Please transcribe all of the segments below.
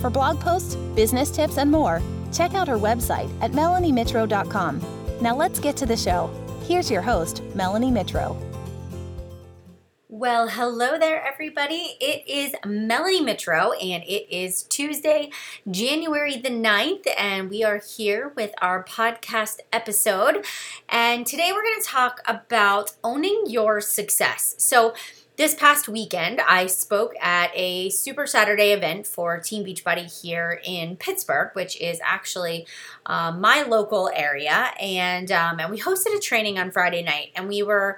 For blog posts, business tips, and more, check out her website at melaniemitro.com. Now let's get to the show. Here's your host, Melanie Mitro. Well, hello there, everybody. It is Melanie Mitro, and it is Tuesday, January the 9th, and we are here with our podcast episode. And today we're going to talk about owning your success. So, this past weekend, I spoke at a Super Saturday event for Team Beachbody here in Pittsburgh, which is actually um, my local area, and um, and we hosted a training on Friday night, and we were,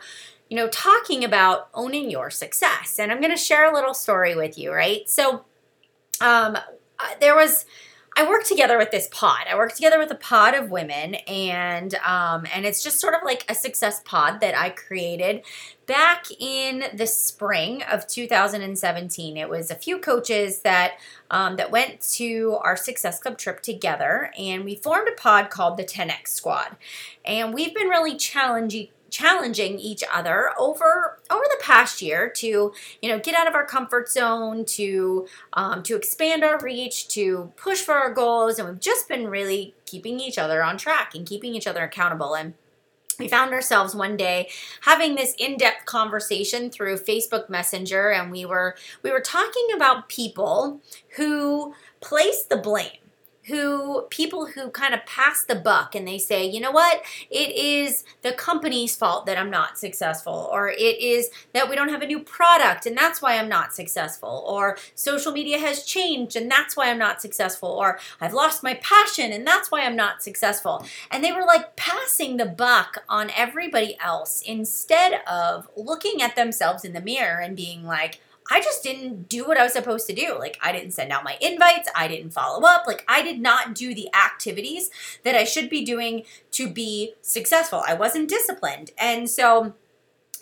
you know, talking about owning your success. And I'm going to share a little story with you, right? So, um, there was I worked together with this pod. I worked together with a pod of women, and um, and it's just sort of like a success pod that I created back in the spring of 2017. It was a few coaches that um, that went to our Success Club trip together, and we formed a pod called the 10x Squad, and we've been really challenging challenging each other over over the past year to you know get out of our comfort zone to um, to expand our reach to push for our goals and we've just been really keeping each other on track and keeping each other accountable. And we found ourselves one day having this in-depth conversation through Facebook Messenger and we were we were talking about people who place the blame who people who kind of pass the buck and they say, you know what, it is the company's fault that I'm not successful, or it is that we don't have a new product and that's why I'm not successful, or social media has changed and that's why I'm not successful, or I've lost my passion and that's why I'm not successful. And they were like passing the buck on everybody else instead of looking at themselves in the mirror and being like, I just didn't do what I was supposed to do. Like, I didn't send out my invites, I didn't follow up. Like, I did not do the activities that I should be doing to be successful. I wasn't disciplined. And so,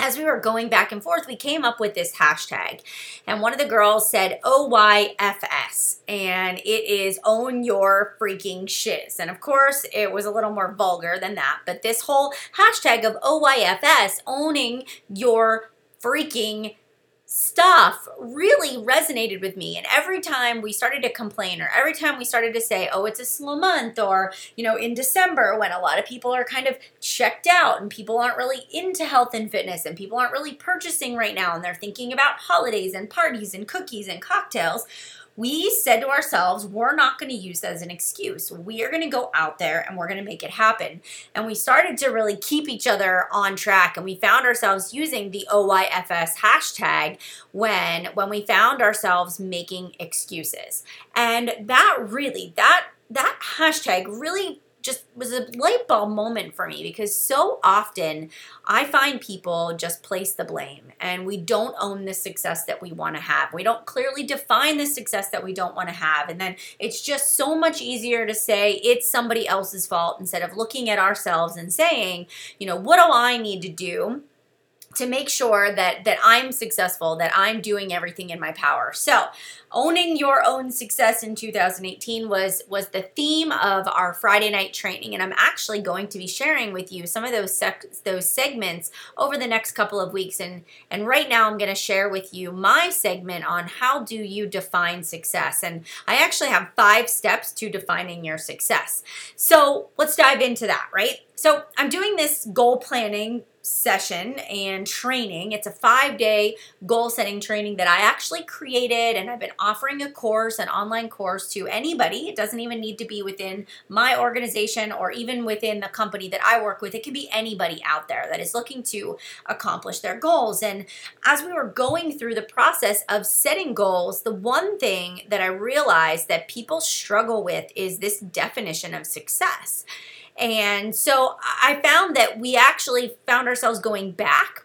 as we were going back and forth, we came up with this hashtag. And one of the girls said OYFS, and it is own your freaking shiz. And of course, it was a little more vulgar than that, but this whole hashtag of OYFS, owning your freaking stuff really resonated with me. And every time we started to complain, or every time we started to say, oh, it's a slow month, or, you know, in December when a lot of people are kind of checked out and people aren't really into health and fitness and people aren't really purchasing right now and they're thinking about holidays and parties and cookies and cocktails we said to ourselves, we're not going to use that as an excuse. We are going to go out there and we're going to make it happen. And we started to really keep each other on track and we found ourselves using the OYFS hashtag when when we found ourselves making excuses. And that really that that hashtag really just was a light bulb moment for me because so often I find people just place the blame and we don't own the success that we want to have. We don't clearly define the success that we don't want to have. And then it's just so much easier to say it's somebody else's fault instead of looking at ourselves and saying, you know, what do I need to do? To make sure that that I'm successful, that I'm doing everything in my power. So, owning your own success in 2018 was was the theme of our Friday night training and I'm actually going to be sharing with you some of those sec- those segments over the next couple of weeks and and right now I'm going to share with you my segment on how do you define success and I actually have 5 steps to defining your success. So, let's dive into that, right? So, I'm doing this goal planning session and training. It's a five day goal setting training that I actually created, and I've been offering a course, an online course to anybody. It doesn't even need to be within my organization or even within the company that I work with. It can be anybody out there that is looking to accomplish their goals. And as we were going through the process of setting goals, the one thing that I realized that people struggle with is this definition of success. And so I found that we actually found ourselves going back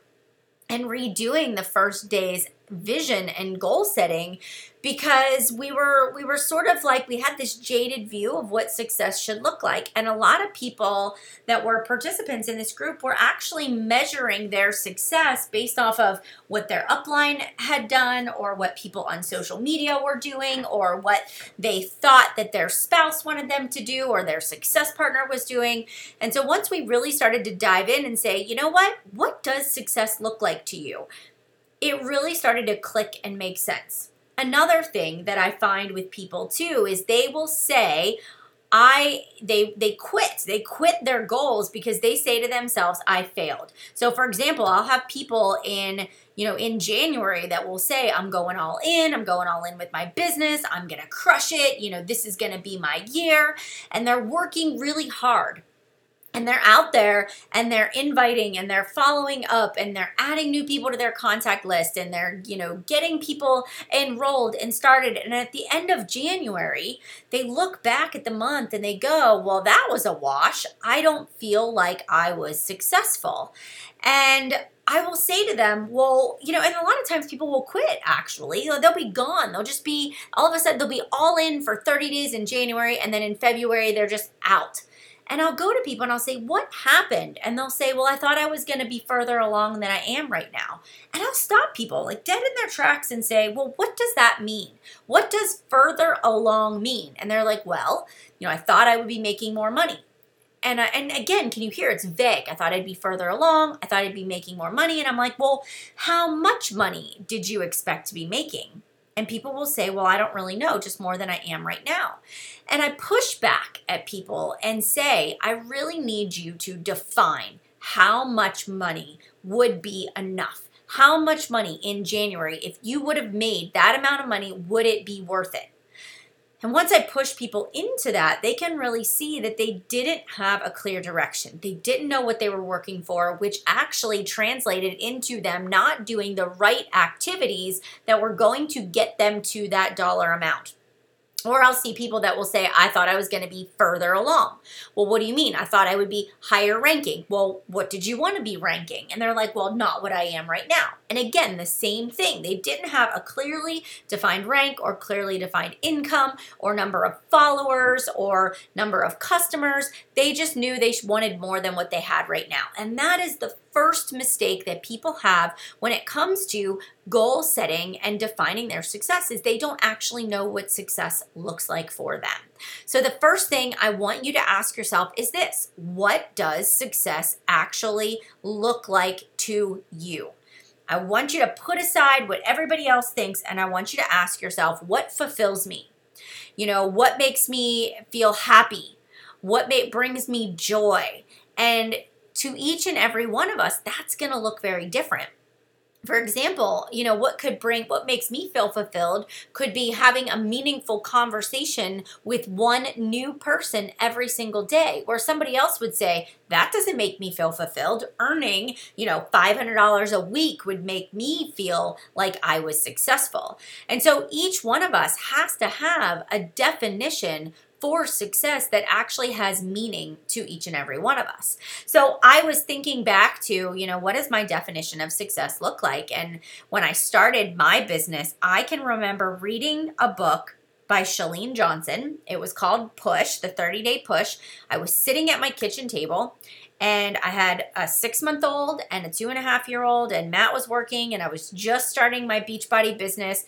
and redoing the first day's vision and goal setting because we were we were sort of like we had this jaded view of what success should look like. And a lot of people that were participants in this group were actually measuring their success based off of what their upline had done or what people on social media were doing or what they thought that their spouse wanted them to do or their success partner was doing. And so once we really started to dive in and say you know what? What does success look like to you it really started to click and make sense another thing that I find with people too is they will say, I they they quit. They quit their goals because they say to themselves, I failed. So for example, I'll have people in you know, in January that will say, I'm going all in, I'm going all in with my business, I'm gonna crush it, you know, this is gonna be my year. And they're working really hard and they're out there and they're inviting and they're following up and they're adding new people to their contact list and they're you know getting people enrolled and started and at the end of january they look back at the month and they go well that was a wash i don't feel like i was successful and I will say to them, well, you know, and a lot of times people will quit actually. They'll be gone. They'll just be, all of a sudden, they'll be all in for 30 days in January, and then in February, they're just out. And I'll go to people and I'll say, What happened? And they'll say, Well, I thought I was going to be further along than I am right now. And I'll stop people like dead in their tracks and say, Well, what does that mean? What does further along mean? And they're like, Well, you know, I thought I would be making more money. And, uh, and again, can you hear it's vague? I thought I'd be further along. I thought I'd be making more money. And I'm like, Well, how much money did you expect to be making? And people will say, Well, I don't really know, just more than I am right now. And I push back at people and say, I really need you to define how much money would be enough. How much money in January, if you would have made that amount of money, would it be worth it? And once I push people into that, they can really see that they didn't have a clear direction. They didn't know what they were working for, which actually translated into them not doing the right activities that were going to get them to that dollar amount. Or I'll see people that will say, I thought I was going to be further along. Well, what do you mean? I thought I would be higher ranking. Well, what did you want to be ranking? And they're like, well, not what I am right now. And again, the same thing. They didn't have a clearly defined rank or clearly defined income or number of followers or number of customers. They just knew they wanted more than what they had right now. And that is the first mistake that people have when it comes to goal setting and defining their success is they don't actually know what success looks like for them. So the first thing I want you to ask yourself is this, what does success actually look like to you? I want you to put aside what everybody else thinks and I want you to ask yourself what fulfills me? You know, what makes me feel happy? What may, brings me joy? And to each and every one of us, that's going to look very different. For example, you know, what could bring, what makes me feel fulfilled could be having a meaningful conversation with one new person every single day, where somebody else would say, that doesn't make me feel fulfilled. Earning, you know, $500 a week would make me feel like I was successful. And so each one of us has to have a definition for success that actually has meaning to each and every one of us. So I was thinking back to, you know, what does my definition of success look like? And when I started my business, I can remember reading a book by Chalene Johnson. It was called Push, the 30 day push. I was sitting at my kitchen table and I had a six month old and a two and a half year old, and Matt was working, and I was just starting my Beachbody business.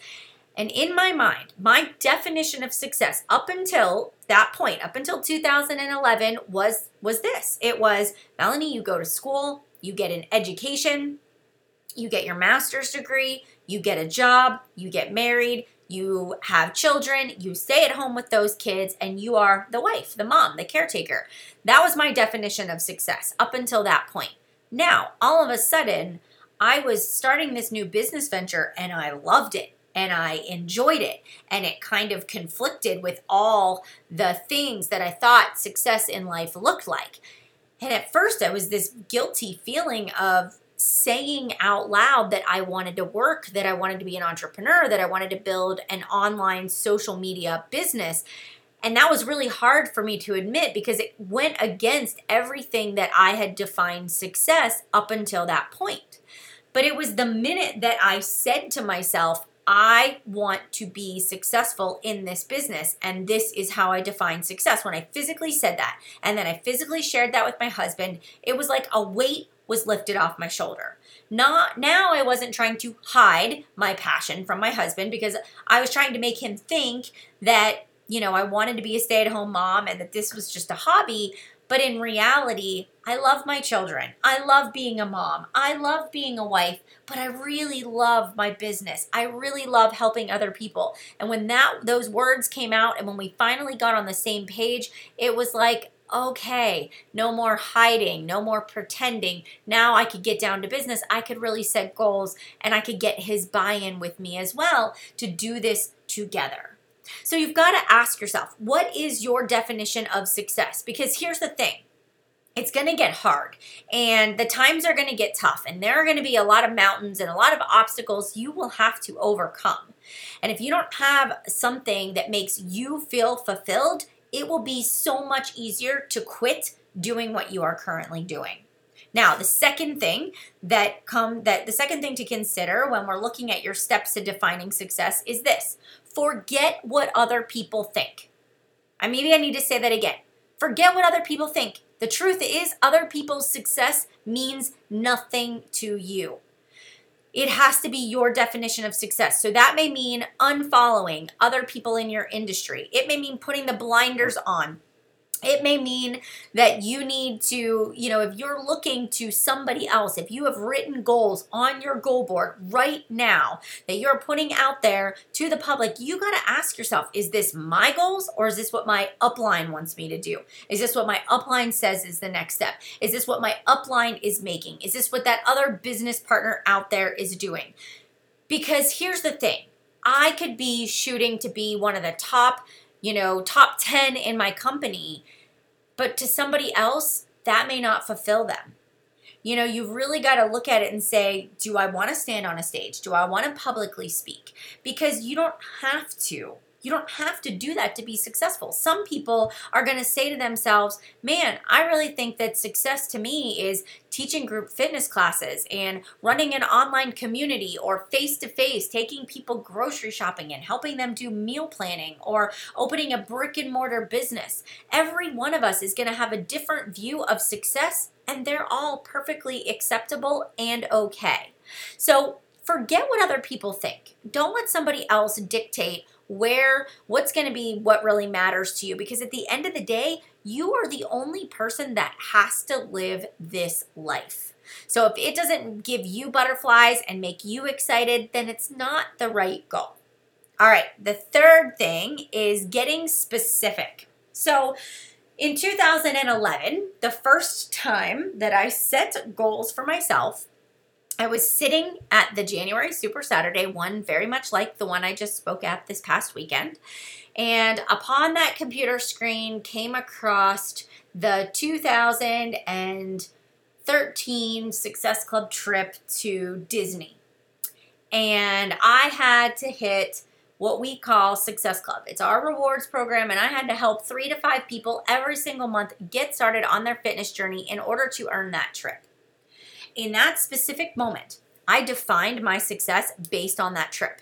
And in my mind, my definition of success up until that point, up until 2011, was was this. It was Melanie, you go to school, you get an education, you get your master's degree, you get a job, you get married, you have children, you stay at home with those kids, and you are the wife, the mom, the caretaker. That was my definition of success up until that point. Now, all of a sudden, I was starting this new business venture and I loved it and I enjoyed it. And it kind of conflicted with all the things that I thought success in life looked like. And at first, I was this guilty feeling of saying out loud that I wanted to work, that I wanted to be an entrepreneur, that I wanted to build an online social media business. And that was really hard for me to admit because it went against everything that I had defined success up until that point. But it was the minute that I said to myself, I want to be successful in this business. And this is how I define success. When I physically said that, and then I physically shared that with my husband, it was like a weight was lifted off my shoulder. Not now I wasn't trying to hide my passion from my husband because I was trying to make him think that, you know, I wanted to be a stay-at-home mom and that this was just a hobby, but in reality, I love my children. I love being a mom. I love being a wife, but I really love my business. I really love helping other people. And when that those words came out and when we finally got on the same page, it was like okay, no more hiding, no more pretending. Now I could get down to business. I could really set goals and I could get his buy in with me as well to do this together. So you've got to ask yourself, what is your definition of success? Because here's the thing it's going to get hard and the times are going to get tough and there are going to be a lot of mountains and a lot of obstacles you will have to overcome. And if you don't have something that makes you feel fulfilled, it will be so much easier to quit doing what you are currently doing. Now, the second thing that come that the second thing to consider when we're looking at your steps to defining success is this. Forget what other people think. I maybe I need to say that again. Forget what other people think. The truth is other people's success means nothing to you. It has to be your definition of success. So that may mean unfollowing other people in your industry. It may mean putting the blinders on it may mean that you need to, you know, if you're looking to somebody else, if you have written goals on your goal board right now that you're putting out there to the public, you got to ask yourself, is this my goals or is this what my upline wants me to do? Is this what my upline says is the next step? Is this what my upline is making? Is this what that other business partner out there is doing? Because here's the thing I could be shooting to be one of the top you know, top 10 in my company, but to somebody else, that may not fulfill them. You know, you've really got to look at it and say, do I want to stand on a stage? Do I want to publicly speak? Because you don't have to. You don't have to do that to be successful. Some people are going to say to themselves, man, I really think that success to me is teaching group fitness classes and running an online community or face to face, taking people grocery shopping and helping them do meal planning or opening a brick and mortar business. Every one of us is going to have a different view of success, and they're all perfectly acceptable and okay. So forget what other people think. Don't let somebody else dictate where what's going to be what really matters to you because at the end of the day you are the only person that has to live this life. So if it doesn't give you butterflies and make you excited then it's not the right goal. All right the third thing is getting specific. So in 2011 the first time that i set goals for myself I was sitting at the January Super Saturday, one very much like the one I just spoke at this past weekend. And upon that computer screen came across the 2013 Success Club trip to Disney. And I had to hit what we call Success Club. It's our rewards program, and I had to help three to five people every single month get started on their fitness journey in order to earn that trip in that specific moment, I defined my success based on that trip.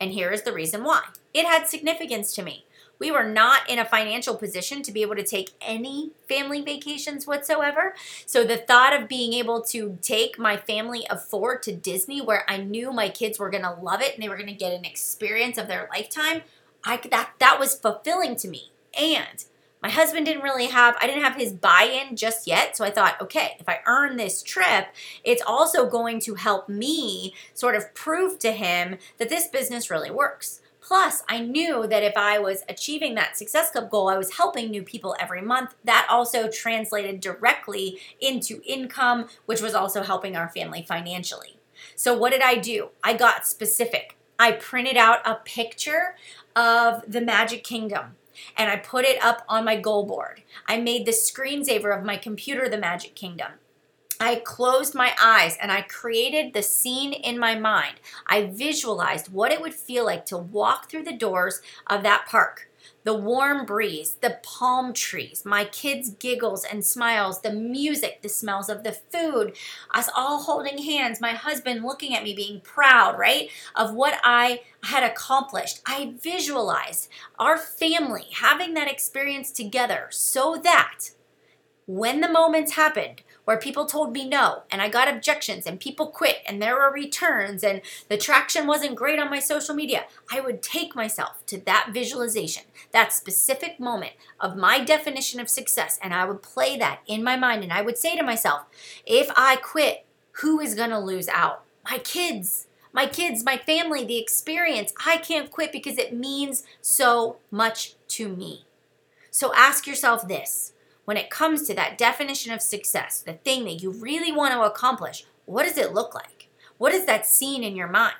And here is the reason why it had significance to me. We were not in a financial position to be able to take any family vacations whatsoever. So the thought of being able to take my family of four to Disney, where I knew my kids were going to love it and they were going to get an experience of their lifetime, I, that, that was fulfilling to me. And my husband didn't really have i didn't have his buy-in just yet so i thought okay if i earn this trip it's also going to help me sort of prove to him that this business really works. Plus i knew that if i was achieving that success club goal i was helping new people every month. That also translated directly into income which was also helping our family financially. So what did i do? I got specific. I printed out a picture of the magic kingdom and I put it up on my goal board. I made the screensaver of my computer the Magic Kingdom. I closed my eyes and I created the scene in my mind. I visualized what it would feel like to walk through the doors of that park. The warm breeze, the palm trees, my kids' giggles and smiles, the music, the smells of the food, us all holding hands, my husband looking at me being proud, right, of what I had accomplished. I visualized our family having that experience together so that when the moments happened where people told me no and I got objections and people quit and there were returns and the traction wasn't great on my social media, I would take myself to that visualization, that specific moment of my definition of success, and I would play that in my mind and I would say to myself, if I quit, who is going to lose out? My kids. My kids, my family, the experience. I can't quit because it means so much to me. So ask yourself this when it comes to that definition of success, the thing that you really want to accomplish, what does it look like? What is that scene in your mind?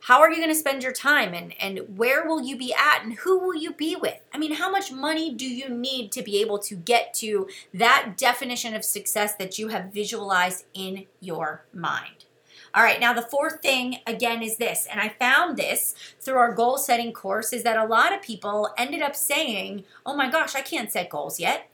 How are you going to spend your time and, and where will you be at and who will you be with? I mean, how much money do you need to be able to get to that definition of success that you have visualized in your mind? All right, now the fourth thing again is this, and I found this through our goal setting course is that a lot of people ended up saying, Oh my gosh, I can't set goals yet.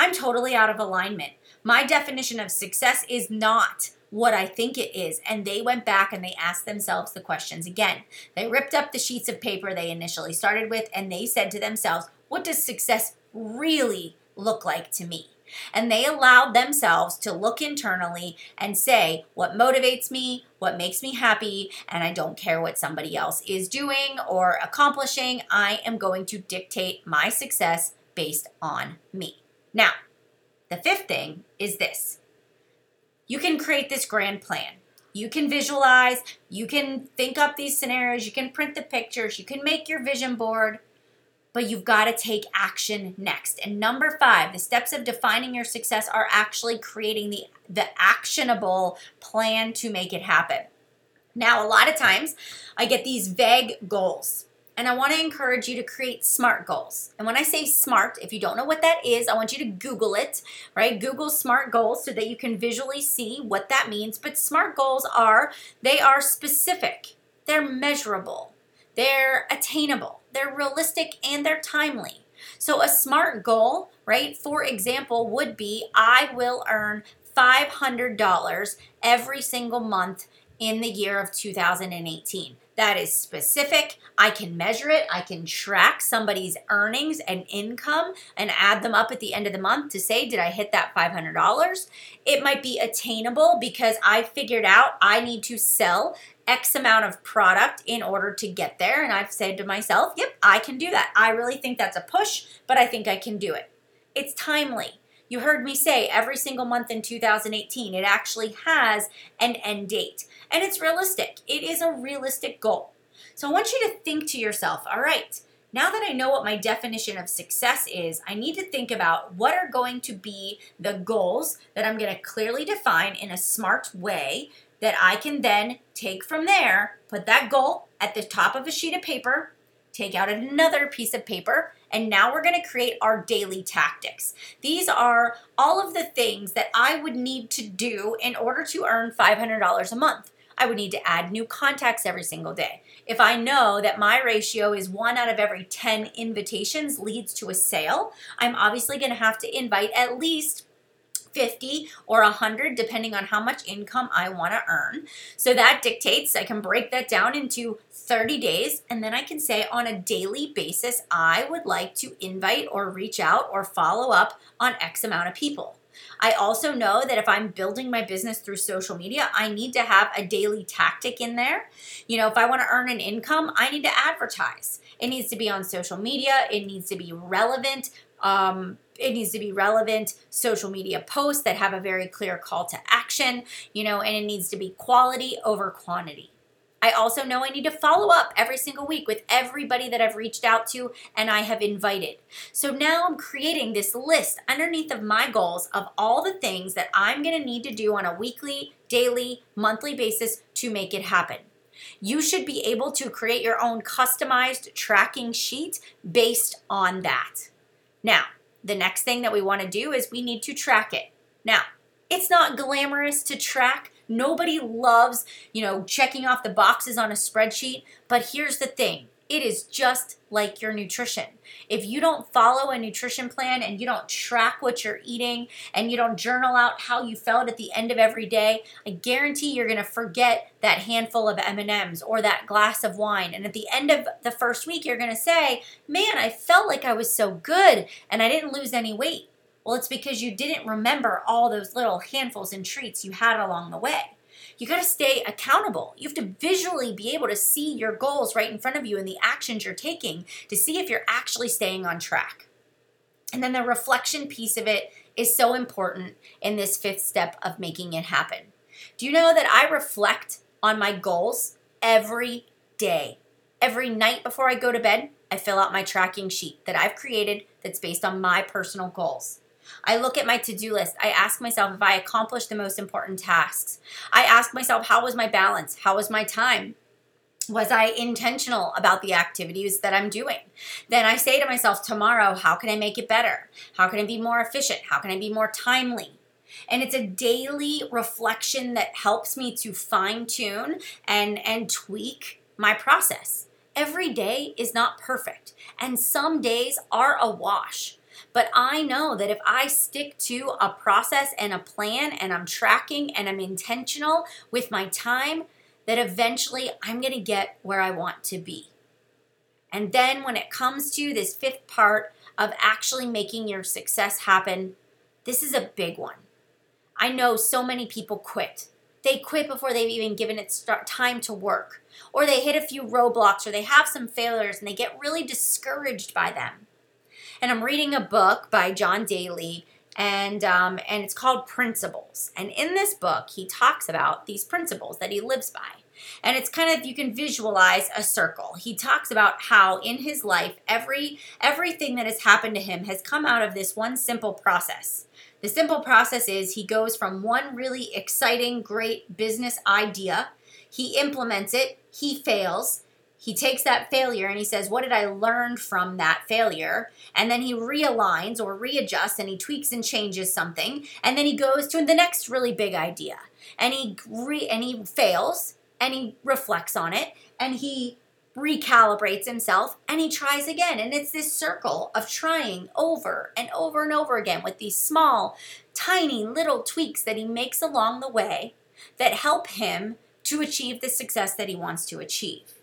I'm totally out of alignment. My definition of success is not what I think it is. And they went back and they asked themselves the questions again. They ripped up the sheets of paper they initially started with and they said to themselves, What does success really look like to me? And they allowed themselves to look internally and say, What motivates me? What makes me happy? And I don't care what somebody else is doing or accomplishing. I am going to dictate my success based on me. Now, the fifth thing is this you can create this grand plan. You can visualize, you can think up these scenarios, you can print the pictures, you can make your vision board, but you've got to take action next. And number five, the steps of defining your success are actually creating the, the actionable plan to make it happen. Now, a lot of times I get these vague goals and I want to encourage you to create SMART goals. And when I say SMART, if you don't know what that is, I want you to Google it, right? Google SMART goals so that you can visually see what that means. But SMART goals are, they are specific, they're measurable, they're attainable, they're realistic, and they're timely. So a SMART goal, right, for example, would be I will earn $500 every single month in the year of 2018 that is specific. I can measure it. I can track somebody's earnings and income and add them up at the end of the month to say, did I hit that $500? It might be attainable because I figured out I need to sell X amount of product in order to get there. And I've said to myself, yep, I can do that. I really think that's a push, but I think I can do it. It's timely. You heard me say every single month in 2018, it actually has an end date. And it's realistic. It is a realistic goal. So I want you to think to yourself, all right, now that I know what my definition of success is, I need to think about what are going to be the goals that I'm going to clearly define in a smart way that I can then take from there, put that goal at the top of a sheet of paper, take out another piece of paper, and now we're going to create our daily tactics. These are all of the things that I would need to do in order to earn $500 a month. I would need to add new contacts every single day. If I know that my ratio is one out of every 10 invitations leads to a sale, I'm obviously going to have to invite at least 50 or 100 depending on how much income I want to earn. So that dictates I can break that down into 30 days and then I can say on a daily basis I would like to invite or reach out or follow up on X amount of people. I also know that if I'm building my business through social media, I need to have a daily tactic in there. You know, if I want to earn an income, I need to advertise. It needs to be on social media, it needs to be relevant. Um, it needs to be relevant social media posts that have a very clear call to action, you know, and it needs to be quality over quantity. I also know I need to follow up every single week with everybody that I've reached out to and I have invited. So now I'm creating this list underneath of my goals of all the things that I'm going to need to do on a weekly, daily, monthly basis to make it happen. You should be able to create your own customized tracking sheet based on that. Now, the next thing that we want to do is we need to track it. Now, it's not glamorous to track. Nobody loves, you know, checking off the boxes on a spreadsheet. But here's the thing It is just like your nutrition. If you don't follow a nutrition plan and you don't track what you're eating and you don't journal out how you felt at the end of every day, I guarantee you're going to forget that handful of M&Ms or that glass of wine. And at the end of the first week you're going to say, "Man, I felt like I was so good and I didn't lose any weight." Well, it's because you didn't remember all those little handfuls and treats you had along the way. You got to stay accountable. You have to visually be able to see your goals right in front of you and the actions you're taking to see if you're actually staying on track. And then the reflection piece of it is so important in this fifth step of making it happen. Do you know that I reflect on my goals every day? Every night before I go to bed, I fill out my tracking sheet that I've created that's based on my personal goals. I look at my to do list. I ask myself if I accomplished the most important tasks. I ask myself, how was my balance? How was my time? Was I intentional about the activities that I'm doing? Then I say to myself, tomorrow, how can I make it better? How can I be more efficient? How can I be more timely? And it's a daily reflection that helps me to fine tune and, and tweak my process. Every day is not perfect, and some days are a wash. But I know that if I stick to a process and a plan and I'm tracking and I'm intentional with my time, that eventually I'm going to get where I want to be. And then when it comes to this fifth part of actually making your success happen, this is a big one. I know so many people quit. They quit before they've even given it time to work, or they hit a few roadblocks, or they have some failures and they get really discouraged by them and I'm reading a book by John Daly, and um, and it's called Principles. And in this book, he talks about these principles that he lives by. And it's kind of you can visualize a circle. He talks about how in his life every everything that has happened to him has come out of this one simple process. The simple process is he goes from one really exciting, great business idea, he implements it, he fails, he takes that failure and he says, What did I learn from that failure? And then he realigns or readjusts and he tweaks and changes something. And then he goes to the next really big idea. And he re- and he fails and he reflects on it and he recalibrates himself and he tries again. And it's this circle of trying over and over and over again with these small, tiny little tweaks that he makes along the way that help him to achieve the success that he wants to achieve.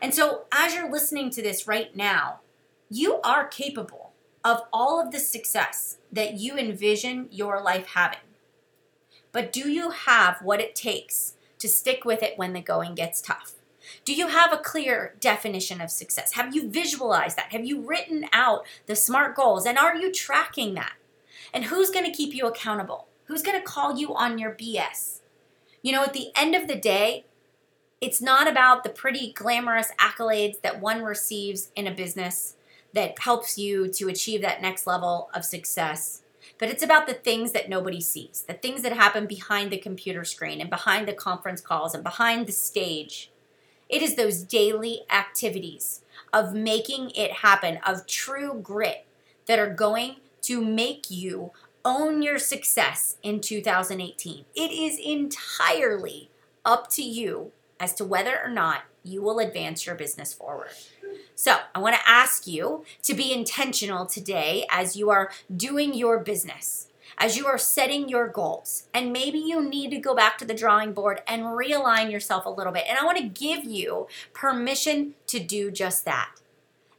And so, as you're listening to this right now, you are capable of all of the success that you envision your life having. But do you have what it takes to stick with it when the going gets tough? Do you have a clear definition of success? Have you visualized that? Have you written out the SMART goals? And are you tracking that? And who's going to keep you accountable? Who's going to call you on your BS? You know, at the end of the day, it's not about the pretty glamorous accolades that one receives in a business that helps you to achieve that next level of success. But it's about the things that nobody sees, the things that happen behind the computer screen and behind the conference calls and behind the stage. It is those daily activities of making it happen, of true grit, that are going to make you own your success in 2018. It is entirely up to you as to whether or not you will advance your business forward. So, I want to ask you to be intentional today as you are doing your business, as you are setting your goals. And maybe you need to go back to the drawing board and realign yourself a little bit. And I want to give you permission to do just that.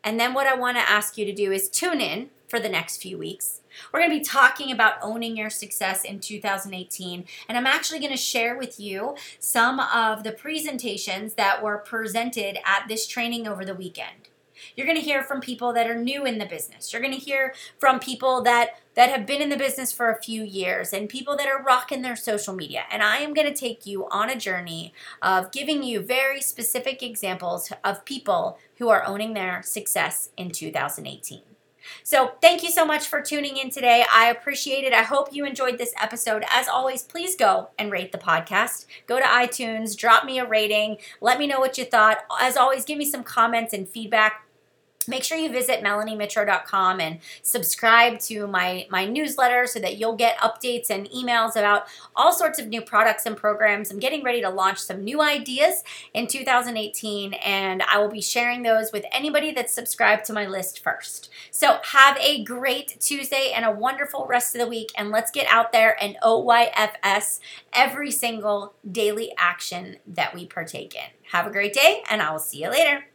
And then, what I want to ask you to do is tune in for the next few weeks we're going to be talking about owning your success in 2018, and I'm actually going to share with you some of the presentations that were presented at this training over the weekend. You're going to hear from people that are new in the business. You're going to hear from people that that have been in the business for a few years and people that are rocking their social media. And I am going to take you on a journey of giving you very specific examples of people who are owning their success in 2018. So, thank you so much for tuning in today. I appreciate it. I hope you enjoyed this episode. As always, please go and rate the podcast. Go to iTunes, drop me a rating, let me know what you thought. As always, give me some comments and feedback make sure you visit melaniemitro.com and subscribe to my my newsletter so that you'll get updates and emails about all sorts of new products and programs. I'm getting ready to launch some new ideas in 2018 and i will be sharing those with anybody that's subscribed to my list first. So have a great tuesday and a wonderful rest of the week and let's get out there and oyfs every single daily action that we partake in. Have a great day and i will see you later